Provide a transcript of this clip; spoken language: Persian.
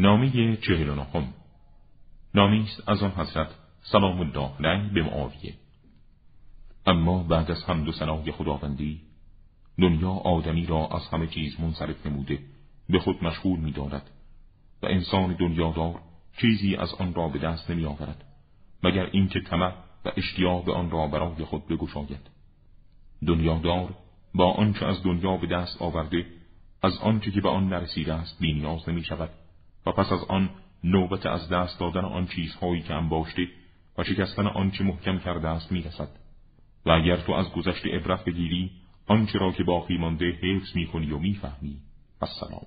نامی چهل نهم. نامی است از آن حضرت سلام الله علیه به معاویه. اما بعد از حمد و ثنای خداوندی دنیا آدمی را از همه چیز منصرف نموده به خود مشغول می دارد و انسان دنیادار چیزی از آن را به دست نمی آورد مگر اینکه طمع و اشتیاق آن را برای خود بگشاید. دنیادار با آنچه از دنیا به دست آورده از آنچه که به آن نرسیده است بینیاز نمی شود و پس از آن نوبت از دست دادن آن چیزهایی که انباشته و شکستن آنچه محکم کرده است می‌رسد. و اگر تو از گذشته عبرت بگیری آنچه را که باقی مانده حفظ می‌کنی و می‌فهمی. السلام.